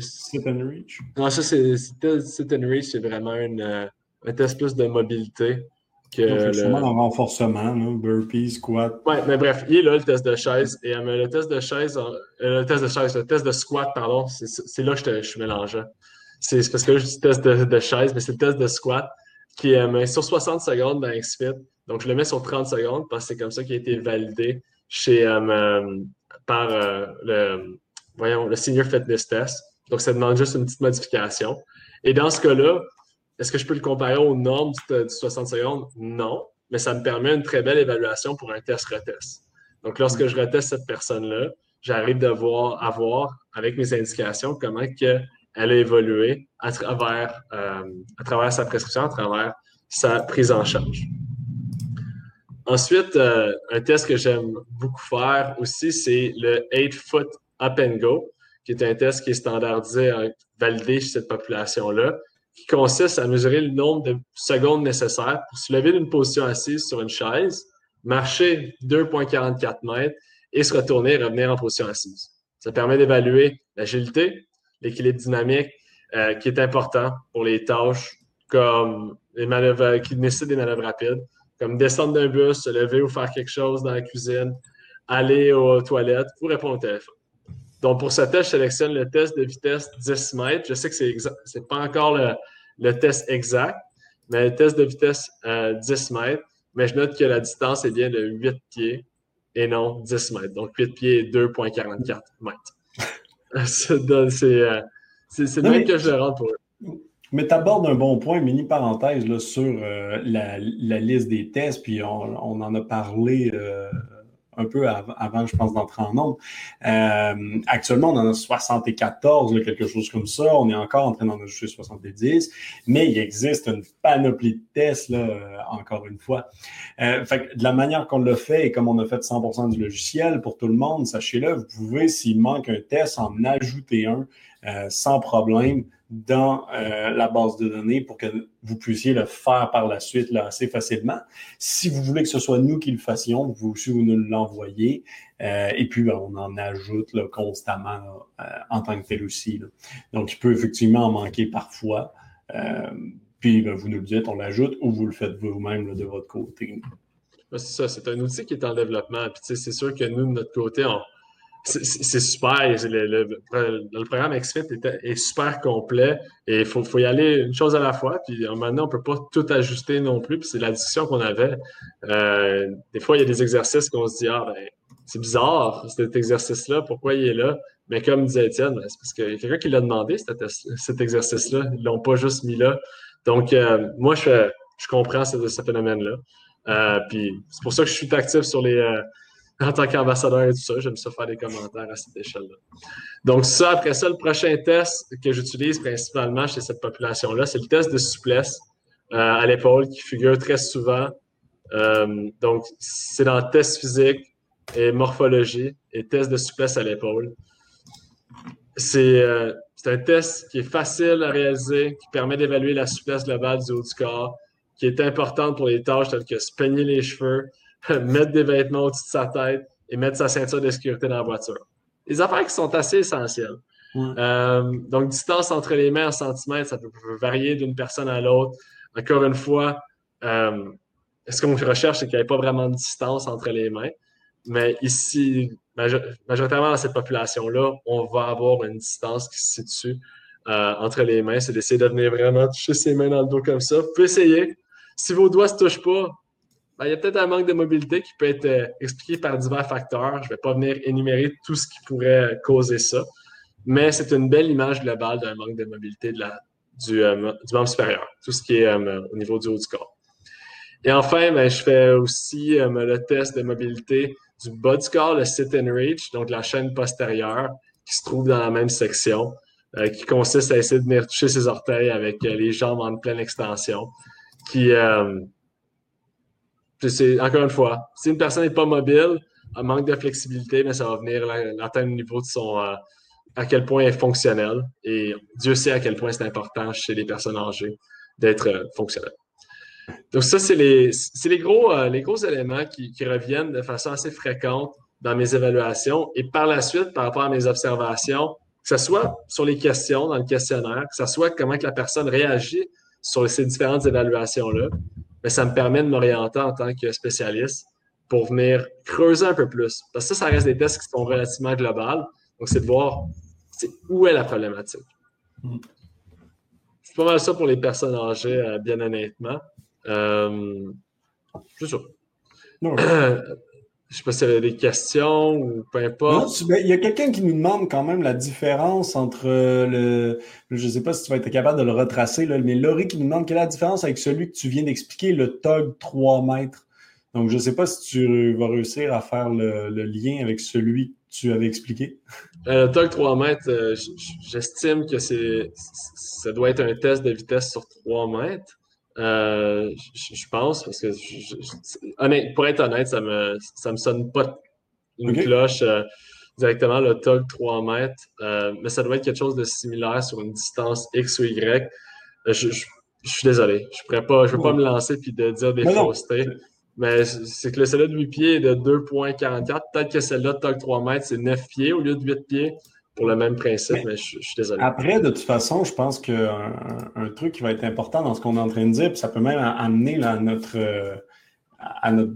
Sit and Reach. Non, ça, c'est Sit and Reach, c'est vraiment une un test plus de mobilité que. le... un renforcement, burpees, squat. Ouais, mais bref, il est là le test de chaise. Et euh, le test de chaise, euh, le test de chaise, le test de squat, pardon, c'est là que je, suis mélangeant. C'est parce que je dis test de, chaise, mais c'est le test de squat qui est sur 60 secondes dans XFIT. Donc, je le mets sur 30 secondes parce que c'est comme ça qu'il a été validé chez, par le, voyons, le Senior Fitness Test. Donc, ça demande juste une petite modification. Et dans ce cas-là, est-ce que je peux le comparer aux normes du, 60 secondes? Non, mais ça me permet une très belle évaluation pour un test-retest. Donc, lorsque je reteste cette personne-là, j'arrive de voir, à voir avec mes indications comment que elle a évolué à travers, euh, à travers sa prescription, à travers sa prise en charge. Ensuite, euh, un test que j'aime beaucoup faire aussi, c'est le 8-foot up and go, qui est un test qui est standardisé, validé chez cette population-là, qui consiste à mesurer le nombre de secondes nécessaires pour se lever d'une position assise sur une chaise, marcher 2,44 mètres et se retourner et revenir en position assise. Ça permet d'évaluer l'agilité, l'équilibre dynamique, euh, qui est important pour les tâches comme les manœuvres qui nécessitent des manœuvres rapides, comme descendre d'un bus, se lever ou faire quelque chose dans la cuisine, aller aux toilettes ou répondre au téléphone. Donc, pour ce test, je sélectionne le test de vitesse 10 mètres. Je sais que ce n'est pas encore le, test exact, mais le test de vitesse 10 euh, mètres. Mais je note que la distance est bien de 8 pieds et non 10 mètres. Donc, 8 pieds et 2,44 mètres. Euh, c'est le même que je le rends pour eux. Mais tu abordes un bon point, mini parenthèse là, sur euh, la, liste des tests, puis on, en a parlé un peu avant, je pense, d'entrer en nombre. Euh, actuellement, on en a 74, quelque chose comme ça. On est encore en train d'en ajouter 70, mais il existe une panoplie de tests, là, euh, encore une fois. Euh, de la manière qu'on le fait, et comme on a fait 100% du logiciel pour tout le monde, sachez-le, vous pouvez, s'il manque un test, en ajouter un sans problème dans euh, la base de données pour que vous puissiez le faire par la suite là, assez facilement. Si vous voulez que ce soit nous qui le fassions, vous aussi vous nous l'envoyez. Euh, et puis, ben, on en ajoute là, constamment euh, en tant que tel aussi. Donc, il peut effectivement en manquer parfois. puis, ben, vous nous le dites, on l'ajoute ou vous le faites vous-même de votre côté. C'est ça, c'est un outil qui est en développement. Puis, c'est sûr que nous, de notre côté, on, c'est super. Le, programme XFIT est, super complet et il faut, y aller une chose à la fois. Puis maintenant, on ne peut pas tout ajuster non plus. Puis c'est la discussion qu'on avait. Euh, des fois, il y a des exercices qu'on se dit Ah, ben, c'est bizarre cet exercice-là, pourquoi il est là? Mais comme disait Étienne, ben, c'est parce qu'il y a quelqu'un qui l'a demandé, cet, exercice-là. Ils ne l'ont pas juste mis là. Donc, euh, moi, je, comprends ce, phénomène-là. Euh, puis c'est pour ça que je suis actif sur les en tant qu'ambassadeur et tout ça, j'aime ça faire des commentaires à cette échelle-là. Donc, ça, après ça, le prochain test que j'utilise principalement chez cette population-là, c'est le test de souplesse euh, à l'épaule qui figure très souvent. Euh, donc, c'est dans test physique et morphologie et test de souplesse à l'épaule. C'est euh, un test qui est facile à réaliser, qui permet d'évaluer la souplesse globale du haut du corps, qui est importante pour les tâches telles que se peigner les cheveux, mettre des vêtements au-dessus de sa tête et mettre sa ceinture de sécurité dans la voiture. Des affaires qui sont assez essentielles. Euh, donc, distance entre les mains en centimètres, ça peut varier d'une personne à l'autre. Encore une fois, euh, ce qu'on recherche, c'est qu'il n'y ait pas vraiment de distance entre les mains. Mais ici, majoritairement dans cette population-là, on va avoir une distance qui se situe euh, entre les mains. C'est d'essayer de venir vraiment toucher ses mains dans le dos comme ça. Vous pouvez essayer. Si vos doigts ne se touchent pas, ben, il y a peut-être un manque de mobilité qui peut être euh, expliqué par divers facteurs. Je ne vais pas venir énumérer tout ce qui pourrait causer ça, mais c'est une belle image globale d'un manque de mobilité euh, du, membre supérieur, tout ce qui est euh, au niveau du haut du corps. Et enfin, ben, je fais aussi le test de mobilité du bas du corps, le sit and reach, donc la chaîne postérieure qui se trouve dans la même section, qui consiste à essayer de venir toucher ses orteils avec les jambes en pleine extension, qui c'est encore une fois, si une personne n'est pas mobile, elle manque de flexibilité, mais ça va venir atteindre le niveau de son euh, à quel point elle est fonctionnelle. Et Dieu sait à quel point c'est important chez les personnes âgées d'être euh, fonctionnelles. Donc, ça, c'est les, euh, gros éléments qui, qui, reviennent de façon assez fréquente dans mes évaluations. Et par la suite, par rapport à mes observations, que ce soit sur les questions dans le questionnaire, que ce soit comment que la personne réagit sur ces différentes évaluations-là, mais ça me permet de m'orienter en tant que spécialiste pour venir creuser un peu plus. Parce que ça, ça reste des tests qui sont relativement globales. Donc, c'est de voir où est la problématique. pas mal ça pour les personnes âgées, bien honnêtement. c'est ça. Je sais pas s'il y avait des questions ou peu importe. il y a quelqu'un qui nous demande quand même la différence entre le. Je ne sais pas si tu vas être capable de le retracer, là, mais Laurie qui nous demande quelle est la différence avec celui que tu viens d'expliquer, le TOG 3 mètres. Donc, je ne sais pas si tu vas réussir à faire le, lien avec celui que tu avais expliqué. Euh, le TOG 3 mètres, euh, j'estime que c'est ça doit être un test de vitesse sur 3 mètres. Euh, je pense, parce que pour être honnête, ça me, ça me sonne pas une cloche euh, directement le TOG 3 mètres, euh, mais ça doit être quelque chose de similaire sur une distance X ou Y. Je, suis désolé, je ne pas, je veux pas me lancer et de dire des faussetés. Mais c'est que le celle-là de 8 pieds est de 2,44. Peut-être que celle-là de TOG 3 mètres, c'est 9 pieds au lieu de 8 pieds pour le même principe, mais, je, suis désolé. Après, de toute façon, je pense qu'un un truc qui va être important dans ce qu'on est en train de dire, puis ça peut même amener à notre, euh, à notre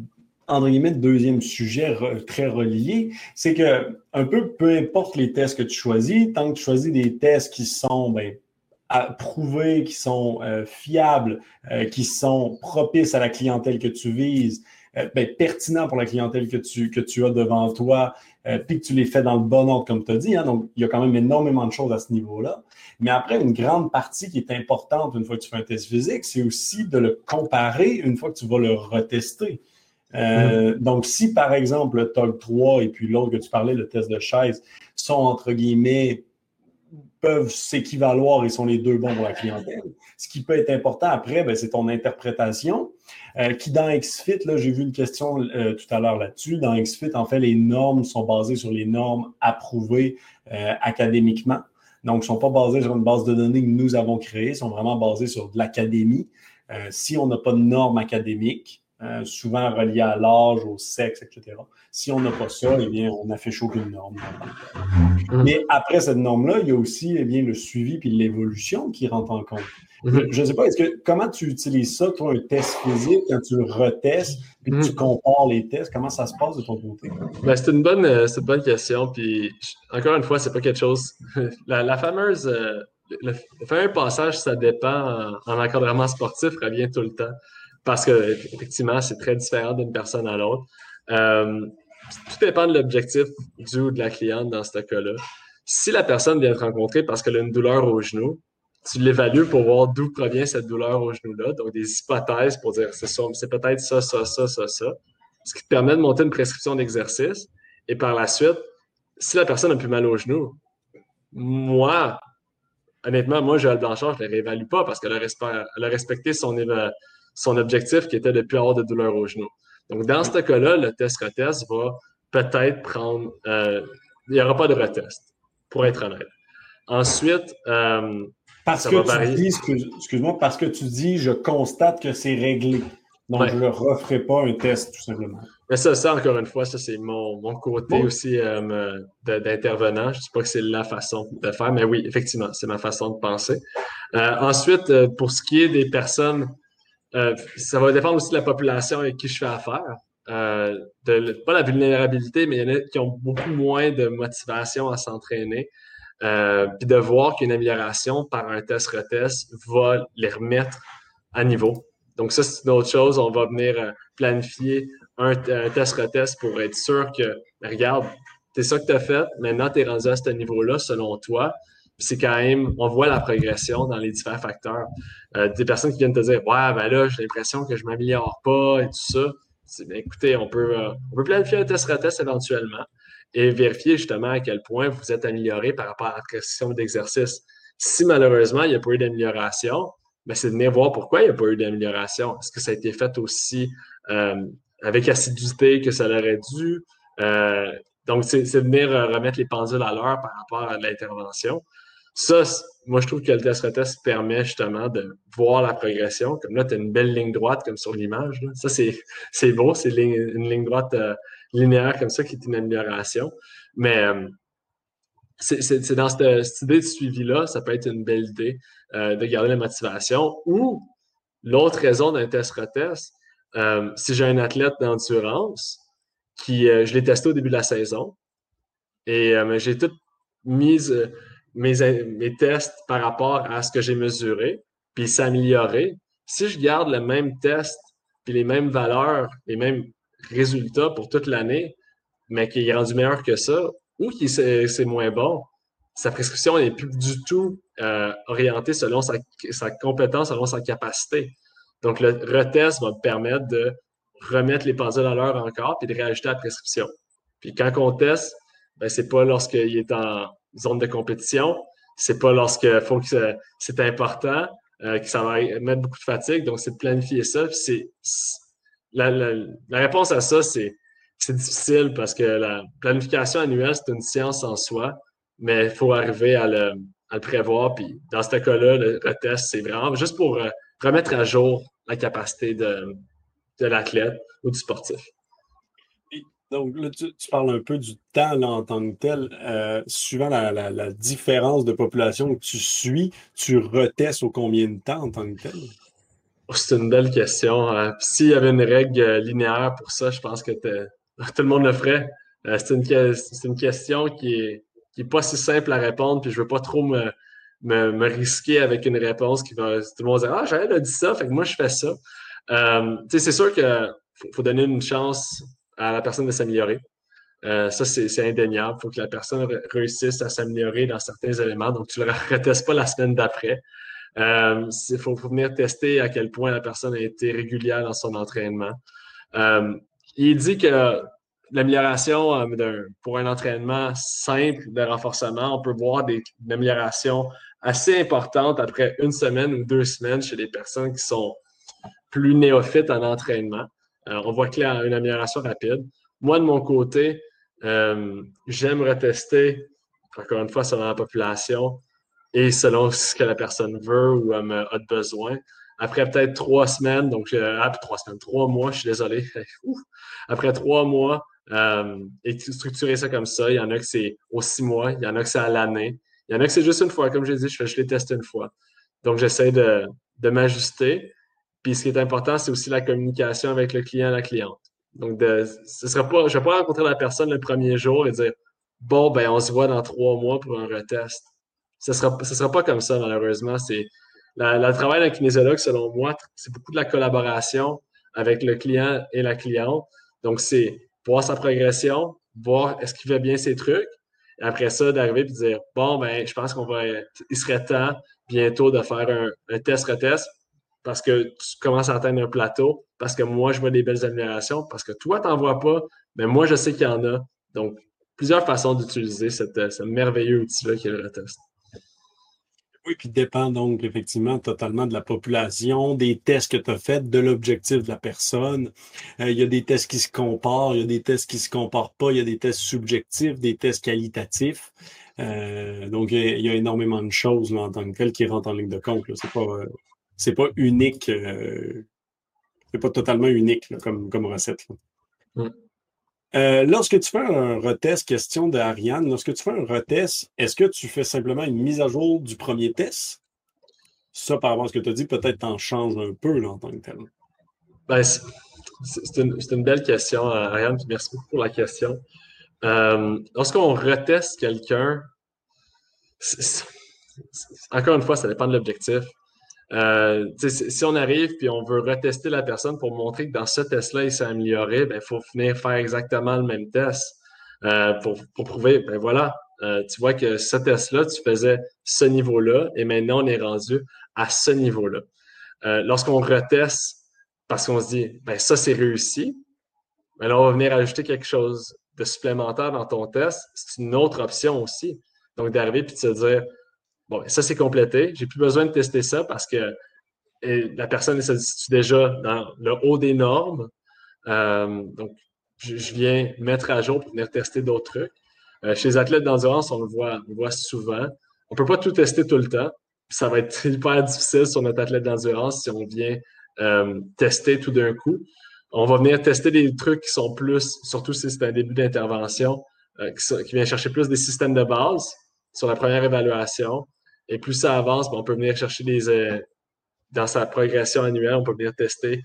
entre guillemets, deuxième sujet très relié, c'est que un peu peu importe les tests que tu choisis, tant que tu choisis des tests qui sont ben, prouvés, qui sont euh, fiables, euh, qui sont propices à la clientèle que tu vises, ben, pertinents pour la clientèle que tu, que tu as devant toi, euh, puis que tu les fais dans le bon ordre, comme tu as dit. Hein, donc, il y a quand même énormément de choses à ce niveau-là. Mais après, une grande partie qui est importante une fois que tu fais un test physique, c'est aussi de le comparer une fois que tu vas le retester. Euh, mm. Donc, si par exemple le TOG 3 et puis l'autre que tu parlais, le test de chaise, sont entre guillemets peuvent s'équivaloir et sont les deux bons pour la clientèle. Ce qui peut être important après, ben, c'est ton interprétation. Euh, qui dans XFIT, là, j'ai vu une question euh, tout à l'heure là-dessus. Dans XFIT, en fait, les normes sont basées sur les normes approuvées euh, académiquement. Donc, ne sont pas basées sur une base de données que nous avons créée, sont vraiment basées sur de l'académie. si on n'a pas de normes académiques, souvent reliées à l'âge, au sexe, etc. Si on n'a pas ça, eh bien, on n'affiche aucune norme. Mm. Mais après cette norme-là, il y a aussi eh bien, le suivi et l'évolution qui rentre en compte. Mm-hmm. Je ne sais pas, est-ce que comment tu utilises ça, toi, un test physique, quand tu le retestes, et que tu mm. compares les tests, comment ça se passe de ton côté? Ben, c'est une bonne, euh, une bonne question. Puis encore une fois, c'est pas quelque chose. La, fameuse euh, le, fameux passage, ça dépend en, encadrement sportif, revient tout le temps. Parce que effectivement, c'est très différent d'une personne à l'autre. Euh, tout dépend de l'objectif du ou de la cliente dans ce cas-là. Si la personne vient te rencontrer parce qu'elle a une douleur au genou, tu l'évalues pour voir d'où provient cette douleur au genou-là. Donc, des hypothèses pour dire c'est c'est peut-être ça, ça, ça, ça, ça. Ce qui te permet de monter une prescription d'exercice. Et par la suite, si la personne a plus mal au genou, moi, honnêtement, moi, Joël Blanchard, je ne la réévalue pas parce qu'elle a, respecté son, son objectif qui était de ne plus avoir de douleur au genou. Donc, dans ce cas-là, le test-retest va peut-être prendre. Euh, il n'y aura pas de retest, pour être honnête. Ensuite, euh, parce que tu dis, excuse-moi, parce que tu dis, je constate que c'est réglé. Donc, je ne referai pas un test, tout simplement. Mais ça, ça, encore une fois, ça, c'est mon, côté aussi euh, d'intervenant. Je ne dis pas que c'est la façon de faire, mais oui, effectivement, c'est ma façon de penser. ensuite, pour ce qui est des personnes euh, ça va dépendre aussi de la population avec qui je fais affaire. Euh, pas la vulnérabilité, mais il y en a qui ont beaucoup moins de motivation à s'entraîner. Euh, puis de voir qu'une amélioration par un test-retest va les remettre à niveau. Donc, ça, c'est une autre chose. On va venir planifier un, test-retest pour être sûr que, ben, regarde, c'est ça que tu as fait, maintenant tu es rendu à ce niveau-là selon toi c'est quand même, on voit la progression dans les différents facteurs. Euh, des personnes qui viennent te dire Ouais, ben là, j'ai l'impression que je m'améliore pas et tout ça. Ben, écoutez, on peut, euh, on peut planifier un test-retest éventuellement et vérifier justement à quel point vous êtes amélioré par rapport à la prescription d'exercice. Si malheureusement, il n'y a pas eu d'amélioration, ben, c'est de venir voir pourquoi il n'y a pas eu d'amélioration. Est-ce que ça a été fait aussi euh, avec assiduité que ça l'aurait dû? donc, c'est de venir remettre les pendules à l'heure par rapport à l'intervention. Ça, moi, je trouve que le test retest permet justement de voir la progression. Comme là, tu as une belle ligne droite comme sur l'image. Ça, c'est beau, c'est une ligne droite euh, linéaire comme ça qui est une amélioration. Mais euh, c'est dans cette, idée de suivi-là, ça peut être une belle idée euh, de garder la motivation. Ou l'autre raison d'un test retest, si j'ai un athlète d'endurance qui, je l'ai testé au début de la saison et j'ai tout mise mes, mes tests par rapport à ce que j'ai mesuré. puis s'améliorer, si je garde le même test, puis les mêmes valeurs, les mêmes résultats pour toute l'année, mais qu'il est rendu meilleur que ça, ou qu'il c'est moins bon, sa prescription n'est plus du tout euh, orientée selon sa, sa, compétence, selon sa capacité. Donc, le retest va me permettre de remettre les pendules à l'heure encore puis de réajuster la prescription. Puis quand on teste, ben, c'est pas lorsqu'il est en zone de compétition, c'est pas lorsque c'est important, euh, que ça va mettre beaucoup de fatigue. Donc, c'est de planifier ça. c'est la, réponse à ça, c'est difficile parce que la planification annuelle, c'est une science en soi, mais il faut arriver à le, à le prévoir. Puis dans ce cas-là, le retest, c'est vraiment juste pour euh, remettre à jour la capacité de, de l'athlète ou du sportif. Donc là, tu, parles un peu du temps en tant que tel. Euh, suivant la, différence de population que tu suis, tu retestes au combien de temps en tant que tel? Oh, c'est une belle question. Hein. S'il y avait une règle euh, linéaire pour ça, je pense que tout le monde le ferait. Euh, c'est une, question qui est, qui pas si simple à répondre, puis je veux pas trop me, risquer avec une réponse qui va. Tout le monde dire Ah, j'avais dit ça, fait que moi je fais ça. C'est sûr qu'il faut, donner une chance à la personne de s'améliorer. Euh, ça, c'est indéniable. Il faut que la personne réussisse à s'améliorer dans certains éléments. Donc, tu ne le retestes pas la semaine d'après. Il euh, faut, venir tester à quel point la personne a été régulière dans son entraînement. il dit que l'amélioration pour un entraînement simple de renforcement, on peut voir des, améliorations assez importantes après une semaine ou deux semaines chez des personnes qui sont plus néophyte en entraînement. Euh, on voit a une amélioration rapide. Moi, de mon côté, euh, j'aime retester, encore une fois, selon la population et selon ce que la personne veut ou a, besoin. Après peut-être trois semaines, donc ah, trois semaines, trois mois, je suis désolé. Après trois mois, euh, et structurer ça comme ça, il y en a que c'est aux six mois, il y en a que c'est à l'année, il y en a que c'est juste une fois. Comme j'ai dit, je, je les teste une fois. Donc, j'essaie de, de m'ajuster. Puis ce qui est important, c'est aussi la communication avec le client, la cliente. Donc, de, ce sera pas, je ne vais pas rencontrer la personne le premier jour et dire Bon, ben, on se voit dans trois mois pour un retest. Ce ne sera, sera pas comme ça, malheureusement. C'est le travail d'un kinésiologue, selon moi, c'est beaucoup de la collaboration avec le client et la cliente. Donc, c'est voir sa progression, voir est-ce qu'il fait bien ses trucs. Et après ça, d'arriver et de dire Bon, ben, je pense qu'on va. Il serait temps bientôt de faire un, un test-retest parce que tu commences à atteindre un plateau, parce que moi, je vois des belles améliorations, parce que toi, tu n'en vois pas, mais moi, je sais qu'il y en a. Donc, plusieurs façons d'utiliser euh, ce merveilleux outil-là qui est le retest. Oui, puis dépend donc effectivement totalement de la population, des tests que tu as faits, de l'objectif de la personne. Euh, il y a des tests qui se comparent, il y a des tests qui ne se comparent pas, il y a des tests subjectifs, des tests qualitatifs. Euh, donc, il y, a, énormément de choses en tant que tel qui rentrent en ligne de compte. C'est pas, c'est pas unique. Euh, c'est pas totalement unique comme, comme recette. Mm. Euh, lorsque tu fais un retest, question de Ariane, lorsque tu fais un retest, est-ce que tu fais simplement une mise à jour du premier test? Ça, par rapport à ce que tu as dit, peut-être t'en changes un peu là, en tant que tel. Ben, c'est une, une, belle question, Ariane, merci beaucoup pour la question. Euh, lorsqu'on reteste quelqu'un, encore une fois, ça dépend de l'objectif. Euh, si on arrive puis on veut retester la personne pour montrer que dans ce test-là, il s'est amélioré, il ben, faut venir faire exactement le même test euh, pour, prouver, ben voilà, euh, tu vois que ce test-là, tu faisais ce niveau-là et maintenant on est rendu à ce niveau-là. Lorsqu'on reteste parce qu'on se dit, ben ça c'est réussi, ben là on va venir ajouter quelque chose de supplémentaire dans ton test, c'est une autre option aussi. Donc d'arriver puis de se dire, Bon, ça, c'est complété. J'ai plus besoin de tester ça parce que la personne se situe déjà dans le haut des normes. Euh, donc, je, viens mettre à jour pour venir tester d'autres trucs. Euh, chez les athlètes d'endurance, on le voit souvent. On ne peut pas tout tester tout le temps. Ça va être hyper difficile sur notre athlète d'endurance si on vient euh, tester tout d'un coup. On va venir tester des trucs qui sont plus, surtout si c'est un début d'intervention, qui, qui vient chercher plus des systèmes de base sur la première évaluation. Et plus ça avance, ben, on peut venir chercher des. Euh, dans sa progression annuelle, on peut venir tester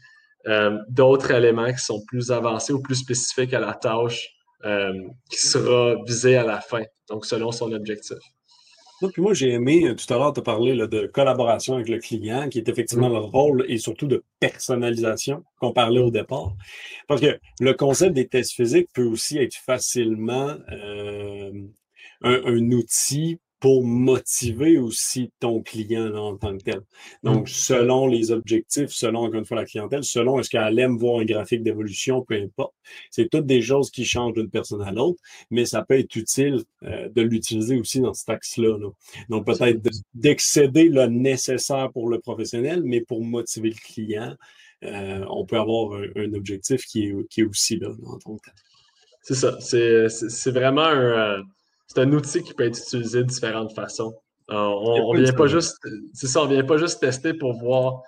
euh, d'autres éléments qui sont plus avancés ou plus spécifiques à la tâche euh, qui sera visée à la fin, donc selon son objectif. puis moi, j'ai aimé, tout à l'heure, tu as parlé de collaboration avec le client, qui est effectivement le rôle et surtout de personnalisation qu'on parlait au départ. Parce que le concept des tests physiques peut aussi être facilement un, outil pour motiver aussi ton client en tant que tel. Donc, mm. selon les objectifs, selon, encore une fois, la clientèle, selon est-ce qu'elle aime voir un graphique d'évolution, peu importe. C'est toutes des choses qui changent d'une personne à l'autre, mais ça peut être utile euh, de l'utiliser aussi dans cet axe-là. Donc, peut-être d'excéder le nécessaire pour le professionnel, mais pour motiver le client, euh, on peut avoir un, objectif qui est, qui est aussi là en tant que tel. C'est ça. C'est vraiment un c'est un outil qui peut être utilisé de différentes façons. Euh, on, vient pas juste, c'est ça, on vient pas juste tester pour voir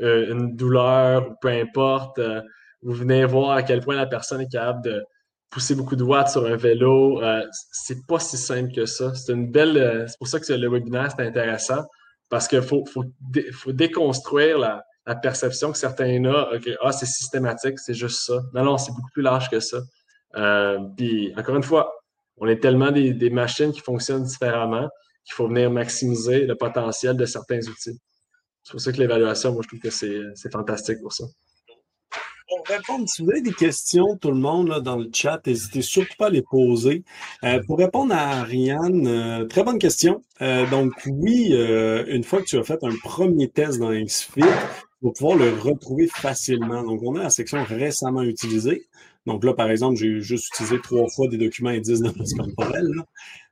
euh, une douleur ou peu importe. Euh, vous venez voir à quel point la personne est capable de pousser beaucoup de watts sur un vélo. c'est pas si simple que ça. C'est une belle, c'est pour ça que le webinaire c'est intéressant parce qu'il faut, faut, déconstruire la, perception que certains ont. Ah, c'est systématique, c'est juste ça. Non, non, c'est beaucoup plus large que ça. puis encore une fois, on est tellement des, machines qui fonctionnent différemment qu'il faut venir maximiser le potentiel de certains outils. C'est pour ça que l'évaluation, moi, je trouve que c'est fantastique pour ça. Pour répondre, si vous avez des questions, tout le monde dans le chat, n'hésitez surtout pas à les poser. Euh, pour répondre à Ariane, euh, très bonne question. Euh, donc oui, une fois que tu as fait un premier test dans XFIT, tu vas pouvoir le retrouver facilement. Donc on a la section récemment utilisée. Donc là, par exemple, j'ai juste utilisé trois fois des documents indices de masse corporelle.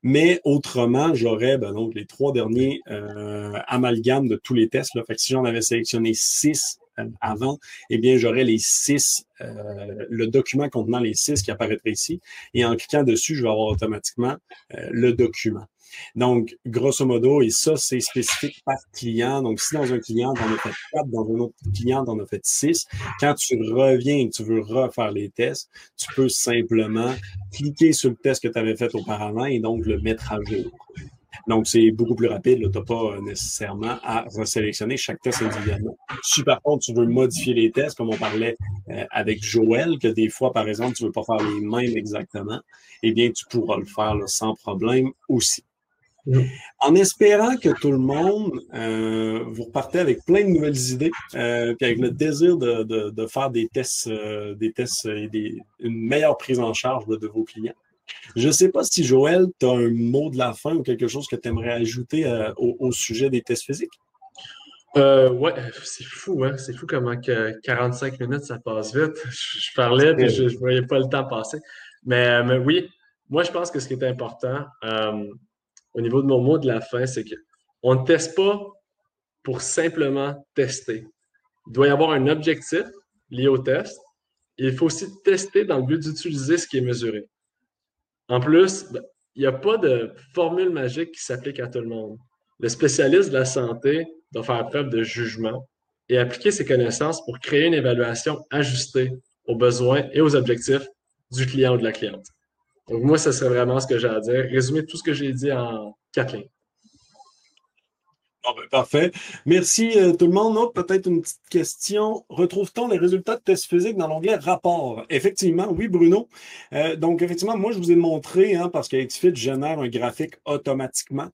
Mais autrement, j'aurais ben, donc les trois derniers euh, amalgames de tous les tests. Fait que si j'en avais sélectionné six euh, avant, eh bien, j'aurais les six, euh, le document contenant les six qui apparaîtrait ici. Et en cliquant dessus, je vais avoir automatiquement le document. Donc, grosso modo, et ça, c'est spécifique par client. Donc, si dans un client, on a fait quatre, dans un autre client, on a fait six, quand tu reviens et que tu veux refaire les tests, tu peux simplement cliquer sur le test que tu avais fait auparavant et donc le mettre à jour. Donc, c'est beaucoup plus rapide. Tu n'as pas euh, nécessairement à resélectionner chaque test individuellement. Si par contre, tu veux modifier les tests, comme on parlait euh, avec Joël, que des fois, par exemple, tu ne veux pas faire les mêmes exactement, eh bien, tu pourras le faire sans problème aussi. Mm. En espérant que tout le monde, euh, vous repartez avec plein de nouvelles idées, euh, puis avec le désir de, faire des tests, euh, des tests et une meilleure prise en charge de, vos clients. Je ne sais pas si Joël, tu as un mot de la fin ou quelque chose que tu aimerais ajouter au, sujet des tests physiques? ouais, c'est fou, hein? C'est fou comment que 45 minutes, ça passe vite. Je, parlais, et je ne voyais pas le temps passer. Mais, mais, oui, moi, je pense que ce qui est important, au niveau de mon mot de la fin, c'est qu'on ne teste pas pour simplement tester. Il doit y avoir un objectif lié au test. Et il faut aussi tester dans le but d'utiliser ce qui est mesuré. En plus, ben, il n'y a pas de formule magique qui s'applique à tout le monde. Le spécialiste de la santé doit faire preuve de jugement et appliquer ses connaissances pour créer une évaluation ajustée aux besoins et aux objectifs du client ou de la cliente. Donc, moi, ce serait vraiment ce que j'ai à dire. Résumer tout ce que j'ai dit en quatre lignes. Ben, parfait. Merci euh, tout le monde. Peut-être une petite question. Retrouve-t-on les résultats de tests physiques dans l'onglet rapport? Effectivement, oui, Bruno. Euh, donc, effectivement, moi, je vous ai montré, hein, parce que génère un graphique automatiquement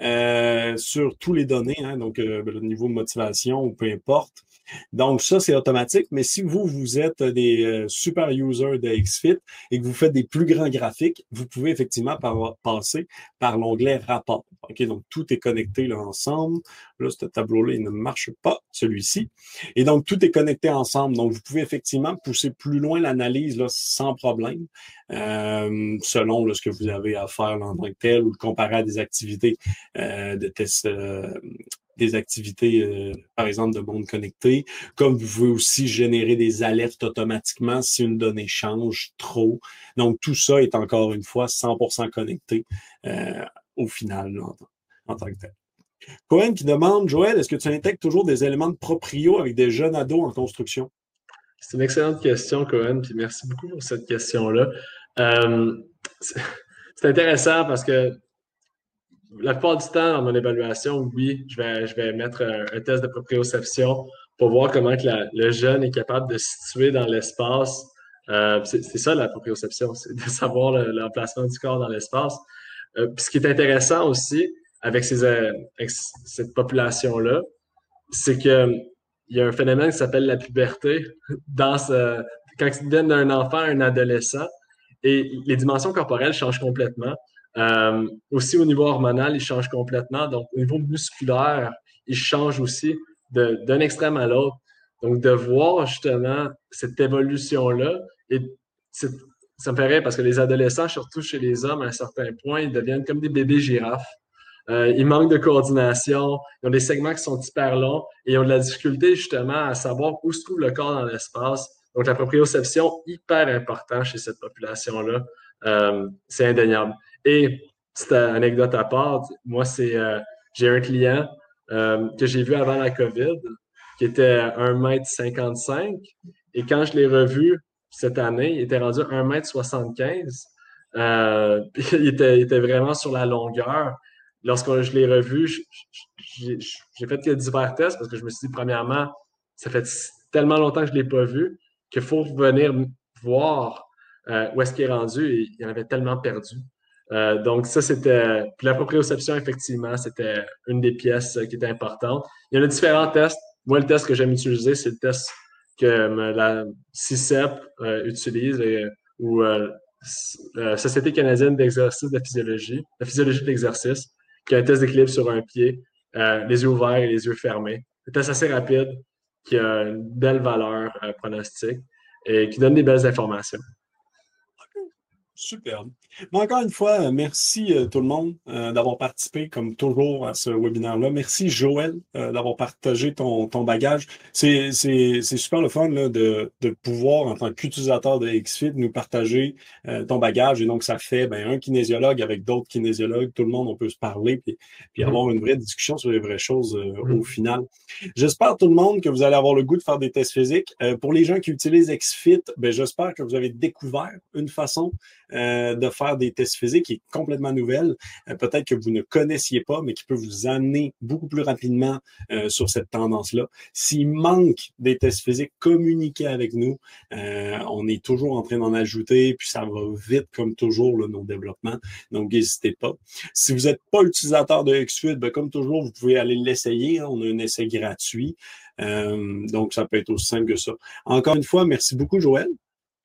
euh, sur tous les données, hein, donc le niveau de motivation ou peu importe. Donc, ça, c'est automatique. Mais si vous, vous êtes des euh, super users de XFIT et que vous faites des plus grands graphiques, vous pouvez effectivement passer par l'onglet rapport. Donc tout est connecté là ensemble. Là, ce tableau-là, il ne marche pas, celui-ci. Et donc, tout est connecté ensemble. Donc, vous pouvez effectivement pousser plus loin l'analyse sans problème, euh, selon ce que vous avez à faire en tant que tel ou le comparer à des activités euh, de tests des activités, euh, par exemple, de monde connecté, comme vous pouvez aussi générer des alertes automatiquement si une donnée change trop. Donc, tout ça est encore une fois 100% connecté euh, au final en, tant que tel. Cohen qui demande, Joël, est-ce que tu intègres toujours des éléments de proprio avec des jeunes ados en construction? C'est une excellente question, Cohen, puis merci beaucoup pour cette question-là. Euh, c'est intéressant parce que la plupart du temps, dans mon évaluation, oui, je vais, je vais mettre un, test de proprioception pour voir comment que le jeune est capable de se situer dans l'espace. Euh, c'est ça la proprioception, c'est de savoir l'emplacement du corps dans l'espace. Euh, ce qui est intéressant aussi, avec, ces, euh, cette population-là, c'est qu'il y a un phénomène qui s'appelle la puberté quand tu donnes un enfant à un adolescent et les dimensions corporelles changent complètement. Euh, aussi au niveau hormonal, ils changent complètement. Donc, au niveau musculaire, ils changent aussi d'un extrême à l'autre. Donc, de voir justement cette évolution-là, ça me ferait parce que les adolescents, surtout chez les hommes, à un certain point, ils deviennent comme des bébés girafes. Euh, ils manquent de coordination, ils ont des segments qui sont hyper longs et ils ont de la difficulté justement à savoir où se trouve le corps dans l'espace. Donc, la proprioception, hyper important chez cette population-là. Euh, c'est indéniable. Et, petite anecdote à part, moi, c'est euh, j'ai un client que j'ai vu avant la COVID qui était 1m55 et quand je l'ai revu cette année, il était rendu 1m75. Euh, il, était, il était vraiment sur la longueur. Lorsque je l'ai revu, j'ai fait divers tests parce que je me suis dit, premièrement, ça fait tellement longtemps que je ne l'ai pas vu qu'il faut venir voir euh, où est-ce qu'il est rendu et il en avait tellement perdu. Euh, donc, ça, c'était. Puis la proprioception, effectivement, c'était une des pièces qui était importante. Il y en a différents tests. Moi, le test que j'aime utiliser, c'est le test que euh, la CICEP euh, utilise ou euh, Société canadienne d'exercice de physiologie, la physiologie de l'exercice, qui a un test d'équilibre sur un pied, les yeux ouverts et les yeux fermés. Un test assez rapide qui a une belle valeur pronostique et qui donne des belles informations. Superbe. encore une fois, euh, merci euh, tout le monde euh, d'avoir participé, comme toujours, à ce webinaire-là. Merci, Joël, d'avoir partagé ton, ton bagage. C'est super le fun là, de, de pouvoir, en tant qu'utilisateur de XFIT, nous partager ton bagage. Et donc, ça fait ben, un kinésiologue avec d'autres kinésiologues. Tout le monde, on peut se parler puis, puis mm-hmm. avoir une vraie discussion sur les vraies choses mm-hmm. au final. J'espère, tout le monde, que vous allez avoir le goût de faire des tests physiques. pour les gens qui utilisent XFIT, ben, j'espère que vous avez découvert une façon euh, de faire des tests physiques qui est complètement nouvelle, euh, peut-être que vous ne connaissiez pas, mais qui peut vous amener beaucoup plus rapidement euh, sur cette tendance-là. S'il manque des tests physiques, communiquez avec nous. on est toujours en train d'en ajouter, puis ça va vite comme toujours, nos développements. Donc, n'hésitez pas. Si vous n'êtes pas utilisateur de XFIT, ben, comme toujours, vous pouvez aller l'essayer. On a un essai gratuit. donc, ça peut être aussi simple que ça. Encore une fois, merci beaucoup, Joël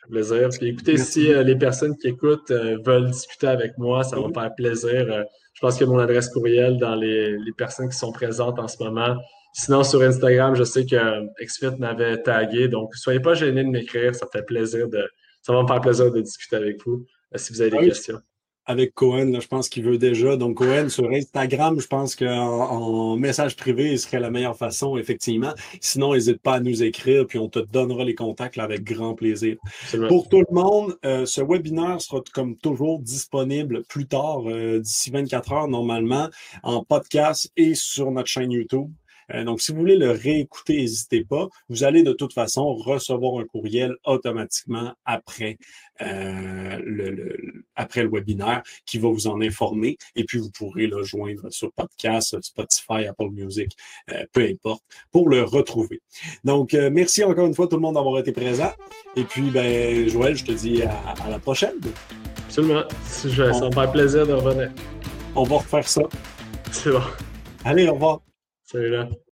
plaisir. Puis écoutez, si euh, les personnes qui écoutent euh, veulent discuter avec moi, ça va me faire plaisir. Euh, je pense qu'il y a mon adresse courriel dans les, personnes qui sont présentes en ce moment. Sinon, sur Instagram, je sais que XFIT m'avait tagué. Donc, soyez pas gênés de m'écrire. Ça fait plaisir de. Ça va me faire plaisir de discuter avec vous si vous avez des questions avec Cohen, je pense qu'il veut déjà. Donc, Cohen, sur Instagram, je pense qu'en en message privé, ce serait la meilleure façon, effectivement. Sinon, n'hésite pas à nous écrire, puis on te donnera les contacts avec grand plaisir. Pour tout le monde, euh, ce webinaire sera comme toujours disponible plus tard, euh, d'ici 24 heures normalement, en podcast et sur notre chaîne YouTube. Euh, donc, si vous voulez le réécouter, n'hésitez pas. Vous allez de toute façon recevoir un courriel automatiquement après, euh, le, après le webinaire qui va vous en informer. Et puis, vous pourrez le joindre sur podcast, Spotify, Apple Music, euh, peu importe, pour le retrouver. Donc, merci encore une fois tout le monde d'avoir été présent. Et puis, ben, Joël, je te dis à, la prochaine. Absolument. Ça me fait plaisir de revenir. On va refaire ça. C'est bon. Allez, au revoir. Salut là.